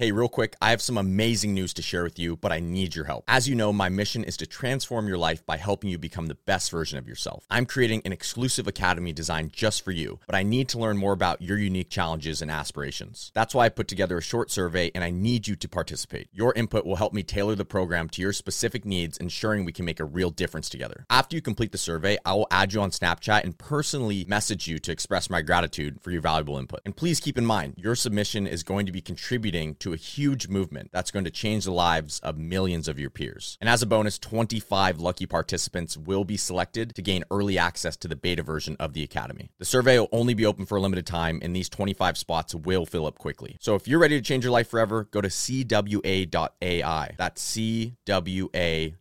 Hey, real quick, I have some amazing news to share with you, but I need your help. As you know, my mission is to transform your life by helping you become the best version of yourself. I'm creating an exclusive academy designed just for you, but I need to learn more about your unique challenges and aspirations. That's why I put together a short survey and I need you to participate. Your input will help me tailor the program to your specific needs, ensuring we can make a real difference together. After you complete the survey, I will add you on Snapchat and personally message you to express my gratitude for your valuable input. And please keep in mind, your submission is going to be contributing to a huge movement that's going to change the lives of millions of your peers. And as a bonus, 25 lucky participants will be selected to gain early access to the beta version of the Academy. The survey will only be open for a limited time, and these 25 spots will fill up quickly. So if you're ready to change your life forever, go to CWA.ai. That's CWA.ai.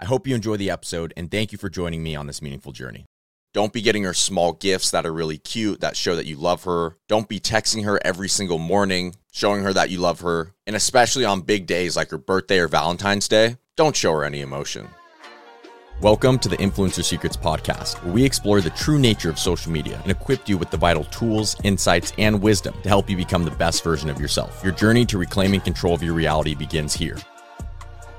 I hope you enjoy the episode, and thank you for joining me on this meaningful journey. Don't be getting her small gifts that are really cute that show that you love her. Don't be texting her every single morning, showing her that you love her. And especially on big days like her birthday or Valentine's Day, don't show her any emotion. Welcome to the Influencer Secrets Podcast, where we explore the true nature of social media and equip you with the vital tools, insights, and wisdom to help you become the best version of yourself. Your journey to reclaiming control of your reality begins here.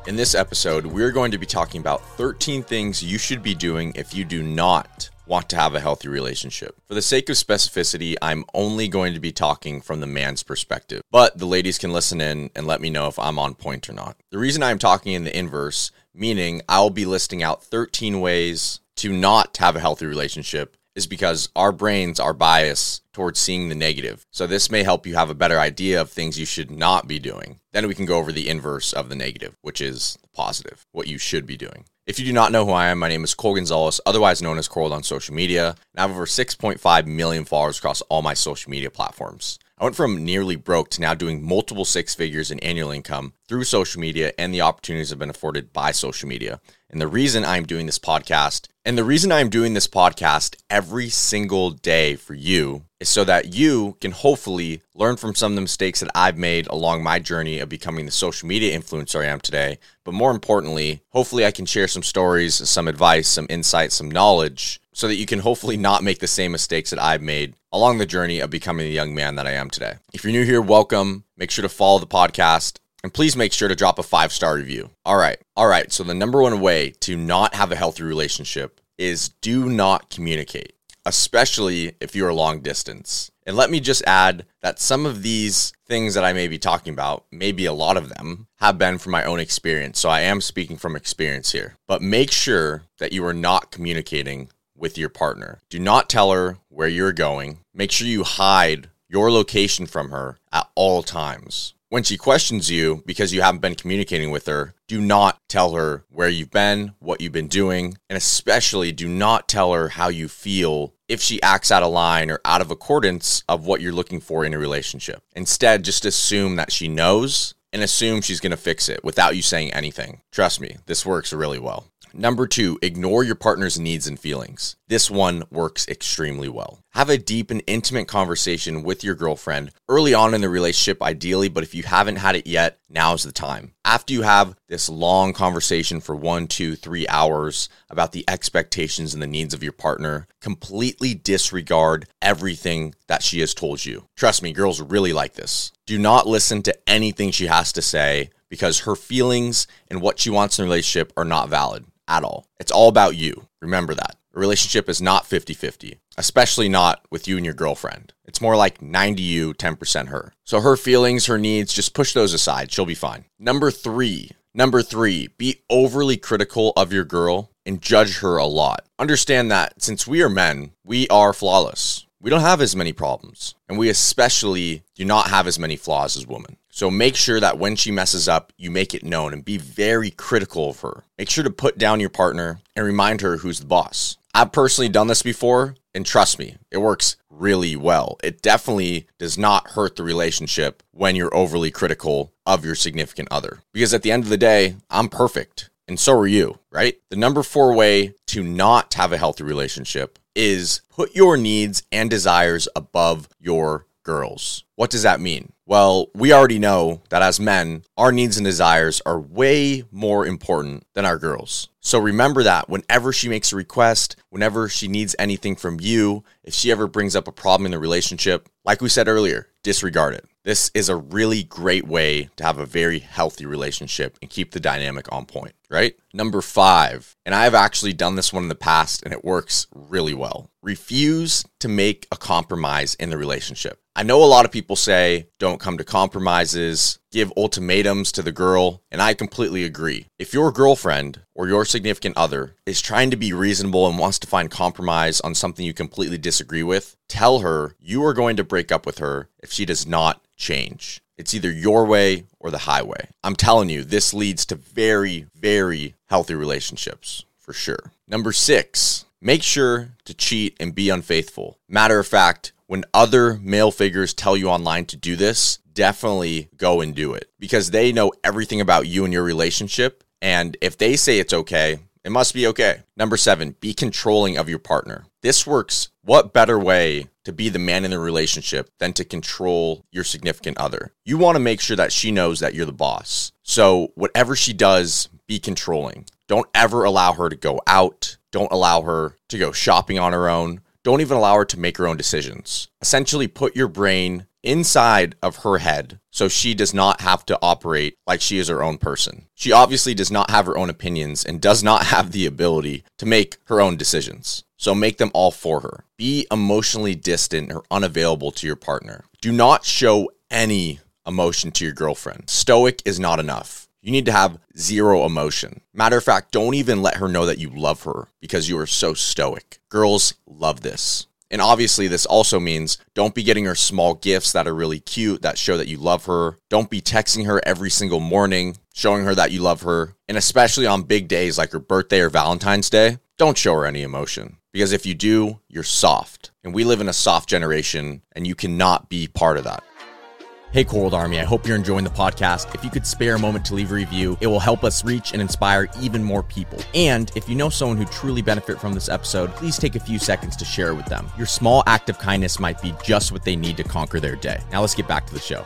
In this episode, we're going to be talking about 13 things you should be doing if you do not want to have a healthy relationship. For the sake of specificity, I'm only going to be talking from the man's perspective, but the ladies can listen in and let me know if I'm on point or not. The reason I'm talking in the inverse, meaning I'll be listing out 13 ways to not have a healthy relationship, is because our brains are biased towards seeing the negative. So this may help you have a better idea of things you should not be doing. Then we can go over the inverse of the negative, which is positive, what you should be doing. If you do not know who I am, my name is Cole Gonzalez, otherwise known as Coral on social media, and I have over 6.5 million followers across all my social media platforms. I went from nearly broke to now doing multiple six figures in annual income through social media and the opportunities have been afforded by social media. And the reason I'm doing this podcast, and the reason I'm doing this podcast every single day for you is so that you can hopefully learn from some of the mistakes that I've made along my journey of becoming the social media influencer I am today. But more importantly, hopefully I can share some stories, some advice, some insights, some knowledge so that you can hopefully not make the same mistakes that I've made along the journey of becoming the young man that I am today. If you're new here, welcome. Make sure to follow the podcast and please make sure to drop a five star review. All right. All right. So, the number one way to not have a healthy relationship is do not communicate, especially if you're long distance. And let me just add that some of these things that I may be talking about, maybe a lot of them, have been from my own experience. So I am speaking from experience here. But make sure that you are not communicating with your partner. Do not tell her where you're going. Make sure you hide your location from her at all times. When she questions you because you haven't been communicating with her, do not tell her where you've been, what you've been doing, and especially do not tell her how you feel if she acts out of line or out of accordance of what you're looking for in a relationship. Instead, just assume that she knows and assume she's going to fix it without you saying anything. Trust me, this works really well. Number two, ignore your partner's needs and feelings. This one works extremely well. Have a deep and intimate conversation with your girlfriend early on in the relationship, ideally, but if you haven't had it yet, now's the time. After you have this long conversation for one, two, three hours about the expectations and the needs of your partner, completely disregard everything that she has told you. Trust me, girls really like this. Do not listen to anything she has to say because her feelings and what she wants in a relationship are not valid at all. It's all about you. Remember that. A relationship is not 50 50, especially not with you and your girlfriend. It's more like 90 you, 10% her. So her feelings, her needs, just push those aside. She'll be fine. Number three, number three, be overly critical of your girl and judge her a lot. Understand that since we are men, we are flawless. We don't have as many problems, and we especially do not have as many flaws as women. So make sure that when she messes up, you make it known and be very critical of her. Make sure to put down your partner and remind her who's the boss. I've personally done this before, and trust me, it works really well. It definitely does not hurt the relationship when you're overly critical of your significant other. Because at the end of the day, I'm perfect, and so are you, right? The number four way to not have a healthy relationship is put your needs and desires above your girls. What does that mean? Well, we already know that as men, our needs and desires are way more important than our girls. So remember that whenever she makes a request, whenever she needs anything from you, if she ever brings up a problem in the relationship, like we said earlier, disregard it. This is a really great way to have a very healthy relationship and keep the dynamic on point, right? Number five, and I have actually done this one in the past and it works really well. Refuse to make a compromise in the relationship. I know a lot of people say don't come to compromises, give ultimatums to the girl, and I completely agree. If your girlfriend or your significant other is trying to be reasonable and wants to find compromise on something you completely disagree with, tell her you are going to break up with her if she does not change. It's either your way or the highway. I'm telling you, this leads to very, very healthy relationships for sure. Number six, make sure to cheat and be unfaithful. Matter of fact, when other male figures tell you online to do this, definitely go and do it because they know everything about you and your relationship. And if they say it's okay, it must be okay. Number seven, be controlling of your partner. This works. What better way to be the man in the relationship than to control your significant other? You want to make sure that she knows that you're the boss. So, whatever she does, be controlling. Don't ever allow her to go out. Don't allow her to go shopping on her own. Don't even allow her to make her own decisions. Essentially, put your brain inside of her head so she does not have to operate like she is her own person. She obviously does not have her own opinions and does not have the ability to make her own decisions. So make them all for her. Be emotionally distant or unavailable to your partner. Do not show any emotion to your girlfriend. Stoic is not enough. You need to have zero emotion. Matter of fact, don't even let her know that you love her because you are so stoic. Girls love this. And obviously, this also means don't be getting her small gifts that are really cute that show that you love her. Don't be texting her every single morning, showing her that you love her. And especially on big days like her birthday or Valentine's Day, don't show her any emotion. Because if you do, you're soft. And we live in a soft generation, and you cannot be part of that. Hey, Cold Army, I hope you're enjoying the podcast. If you could spare a moment to leave a review, it will help us reach and inspire even more people. And if you know someone who truly benefit from this episode, please take a few seconds to share it with them. Your small act of kindness might be just what they need to conquer their day. Now let's get back to the show.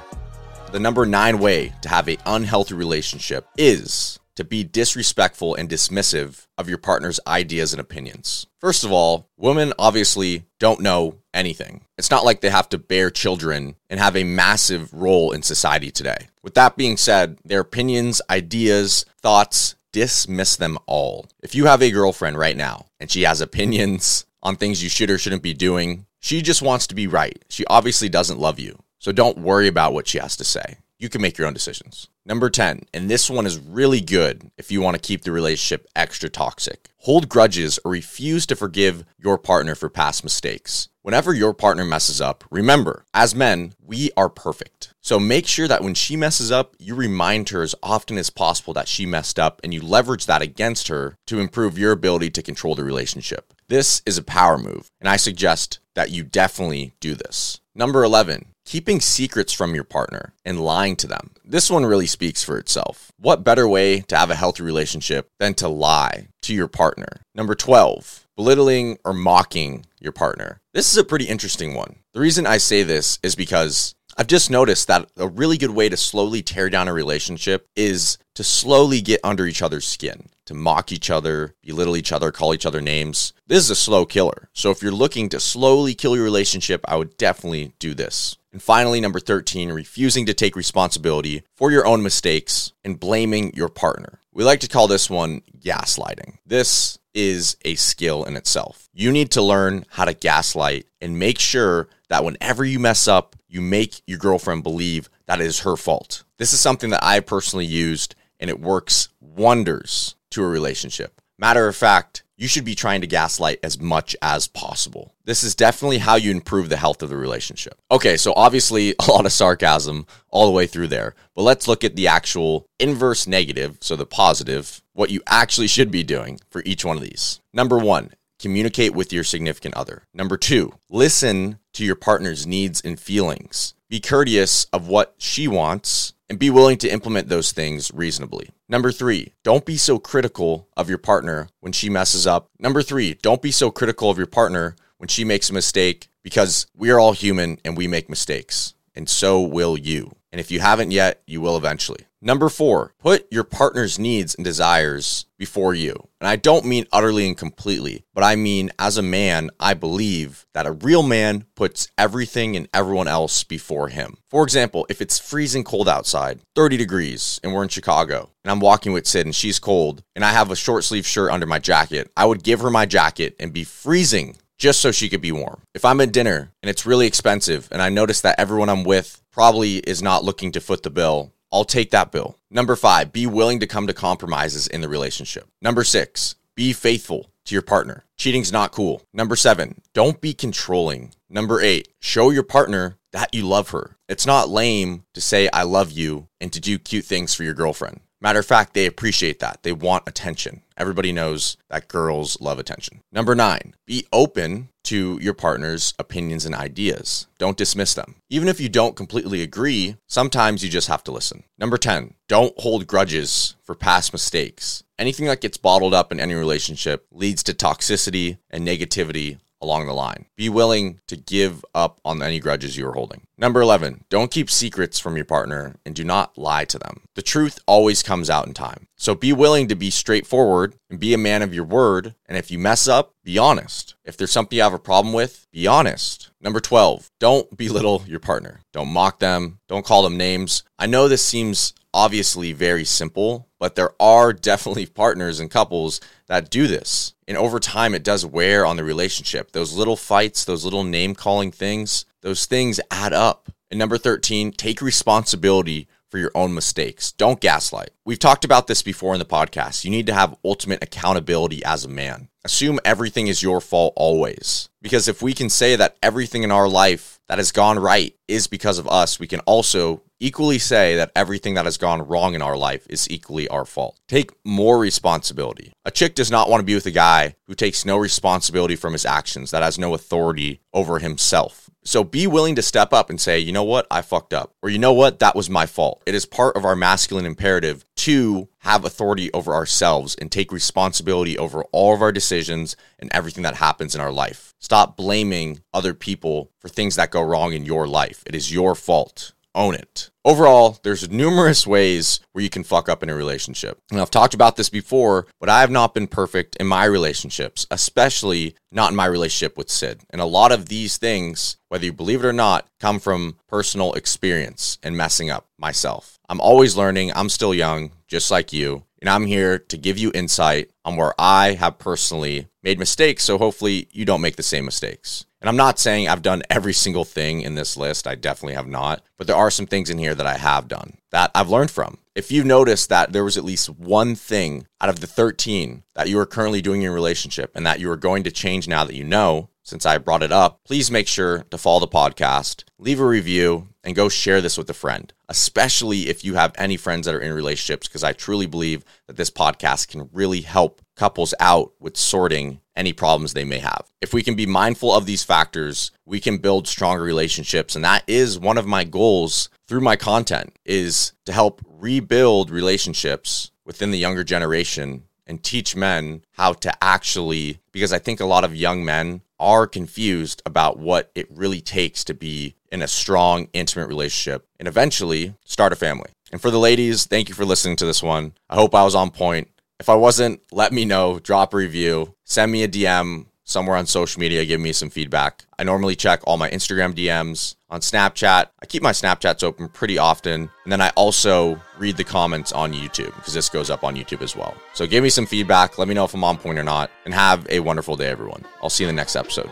The number nine way to have an unhealthy relationship is to be disrespectful and dismissive of your partner's ideas and opinions. First of all, women obviously don't know anything. It's not like they have to bear children and have a massive role in society today. With that being said, their opinions, ideas, thoughts, dismiss them all. If you have a girlfriend right now and she has opinions on things you should or shouldn't be doing, she just wants to be right. She obviously doesn't love you. So don't worry about what she has to say. You can make your own decisions. Number 10, and this one is really good if you want to keep the relationship extra toxic. Hold grudges or refuse to forgive your partner for past mistakes. Whenever your partner messes up, remember, as men, we are perfect. So make sure that when she messes up, you remind her as often as possible that she messed up and you leverage that against her to improve your ability to control the relationship. This is a power move, and I suggest that you definitely do this. Number 11, keeping secrets from your partner and lying to them. This one really speaks for itself. What better way to have a healthy relationship than to lie to your partner? Number 12, belittling or mocking your partner. This is a pretty interesting one. The reason I say this is because I've just noticed that a really good way to slowly tear down a relationship is to slowly get under each other's skin, to mock each other, belittle each other, call each other names. This is a slow killer. So if you're looking to slowly kill your relationship, I would definitely do this. And finally, number 13, refusing to take responsibility for your own mistakes and blaming your partner. We like to call this one gaslighting. This is a skill in itself. You need to learn how to gaslight and make sure that whenever you mess up, you make your girlfriend believe that it is her fault. This is something that I personally used and it works wonders to a relationship. Matter of fact, you should be trying to gaslight as much as possible. This is definitely how you improve the health of the relationship. Okay, so obviously a lot of sarcasm all the way through there, but let's look at the actual inverse negative, so the positive, what you actually should be doing for each one of these. Number one, communicate with your significant other. Number two, listen to your partner's needs and feelings. Be courteous of what she wants and be willing to implement those things reasonably. Number three, don't be so critical of your partner when she messes up. Number three, don't be so critical of your partner when she makes a mistake because we are all human and we make mistakes, and so will you. And if you haven't yet, you will eventually. Number four, put your partner's needs and desires before you. And I don't mean utterly and completely, but I mean as a man, I believe that a real man puts everything and everyone else before him. For example, if it's freezing cold outside, 30 degrees, and we're in Chicago, and I'm walking with Sid and she's cold, and I have a short sleeve shirt under my jacket, I would give her my jacket and be freezing just so she could be warm. If I'm at dinner and it's really expensive and I notice that everyone I'm with probably is not looking to foot the bill, I'll take that bill. Number five, be willing to come to compromises in the relationship. Number six, be faithful to your partner. Cheating's not cool. Number seven, don't be controlling. Number eight, show your partner that you love her. It's not lame to say, I love you and to do cute things for your girlfriend. Matter of fact, they appreciate that. They want attention. Everybody knows that girls love attention. Number nine, be open to your partner's opinions and ideas. Don't dismiss them. Even if you don't completely agree, sometimes you just have to listen. Number 10, don't hold grudges for past mistakes. Anything that gets bottled up in any relationship leads to toxicity and negativity along the line. Be willing to give up on any grudges you are holding. Number 11, don't keep secrets from your partner and do not lie to them. The truth always comes out in time. So be willing to be straightforward and be a man of your word. And if you mess up, be honest. If there's something you have a problem with, be honest. Number 12, don't belittle your partner. Don't mock them. Don't call them names. I know this seems obviously very simple, but there are definitely partners and couples that do this. And over time, it does wear on the relationship. Those little fights, those little name calling things, those things add up. And number 13, take responsibility for your own mistakes. Don't gaslight. We've talked about this before in the podcast. You need to have ultimate accountability as a man. Assume everything is your fault always. Because if we can say that everything in our life that has gone right is because of us, we can also equally say that everything that has gone wrong in our life is equally our fault. Take more responsibility. A chick does not want to be with a guy who takes no responsibility from his actions, that has no authority over himself. So be willing to step up and say, you know what, I fucked up. Or you know what, that was my fault. It is part of our masculine imperative to have authority over ourselves and take responsibility over all of our decisions and everything that happens in our life. Stop blaming other people for things that go wrong in your life. It is your fault own it. Overall, there's numerous ways where you can fuck up in a relationship. And I've talked about this before, but I have not been perfect in my relationships, especially not in my relationship with Sid. And a lot of these things, whether you believe it or not, come from personal experience and messing up myself. I'm always learning. I'm still young, just like you. And I'm here to give you insight on where I have personally made mistakes. So hopefully you don't make the same mistakes. And I'm not saying I've done every single thing in this list. I definitely have not. But there are some things in here that I have done that I've learned from. If you notice that there was at least one thing out of the 13 that you are currently doing in your relationship and that you are going to change now that you know, since I brought it up, please make sure to follow the podcast, leave a review, and go share this with a friend, especially if you have any friends that are in relationships, because I truly believe that this podcast can really help couples out with sorting any problems they may have. If we can be mindful of these factors, we can build stronger relationships. And that is one of my goals through my content is to help rebuild relationships within the younger generation and teach men how to actually because I think a lot of young men are confused about what it really takes to be in a strong, intimate relationship and eventually start a family. And for the ladies, thank you for listening to this one. I hope I was on point. If I wasn't, let me know, drop a review, send me a DM somewhere on social media, give me some feedback. I normally check all my Instagram DMs on Snapchat. I keep my Snapchats open pretty often. And then I also read the comments on YouTube because this goes up on YouTube as well. So give me some feedback. Let me know if I'm on point or not. And have a wonderful day, everyone. I'll see you in the next episode.